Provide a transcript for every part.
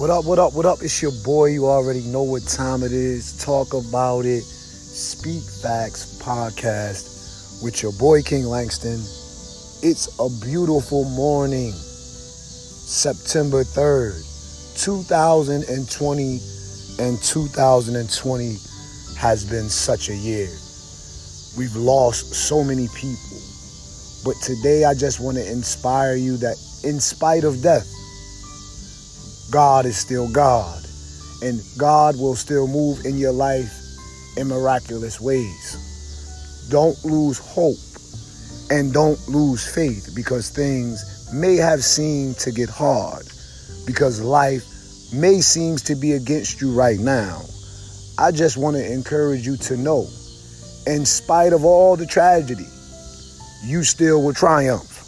What up, what up, what up? It's your boy. You already know what time it is. Talk about it. Speak Facts podcast with your boy King Langston. It's a beautiful morning, September 3rd, 2020, and 2020 has been such a year. We've lost so many people. But today I just want to inspire you that in spite of death, God is still God. And God will still move in your life in miraculous ways. Don't lose hope and don't lose faith because things may have seemed to get hard because life may seems to be against you right now. I just want to encourage you to know in spite of all the tragedy, you still will triumph.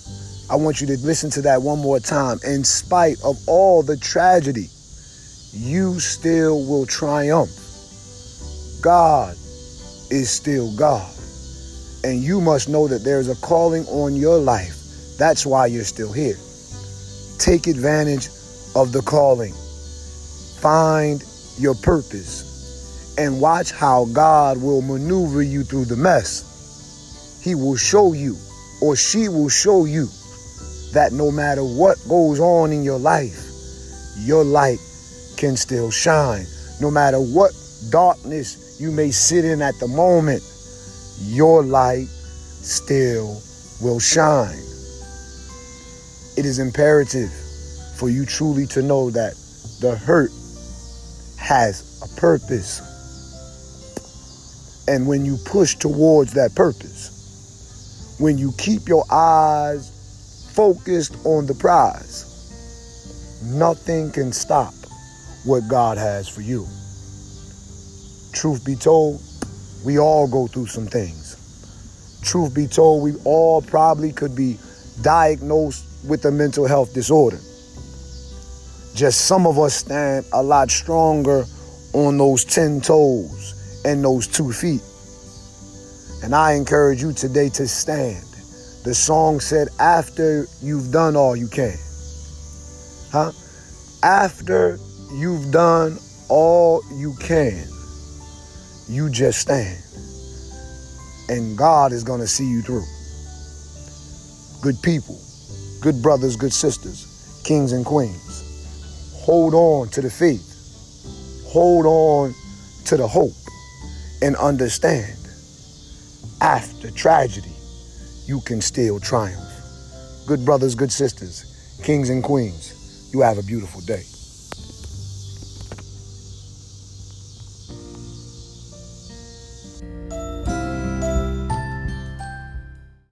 I want you to listen to that one more time. In spite of all the tragedy, you still will triumph. God is still God. And you must know that there's a calling on your life. That's why you're still here. Take advantage of the calling. Find your purpose and watch how God will maneuver you through the mess. He will show you, or she will show you that no matter what goes on in your life, your light can still shine. No matter what darkness you may sit in at the moment, your light still will shine. It is imperative for you truly to know that the hurt has a purpose. And when you push towards that purpose, when you keep your eyes focused on the prize. Nothing can stop what God has for you. Truth be told, we all go through some things. Truth be told, we all probably could be diagnosed with a mental health disorder. Just some of us stand a lot stronger on those 10 toes and those two feet. And I encourage you today to stand the song said, after you've done all you can. Huh? After you've done all you can, you just stand. And God is going to see you through. Good people, good brothers, good sisters, kings and queens. Hold on to the faith. Hold on to the hope and understand after tragedy, you can still triumph. Good brothers, good sisters, kings and queens, you have a beautiful day.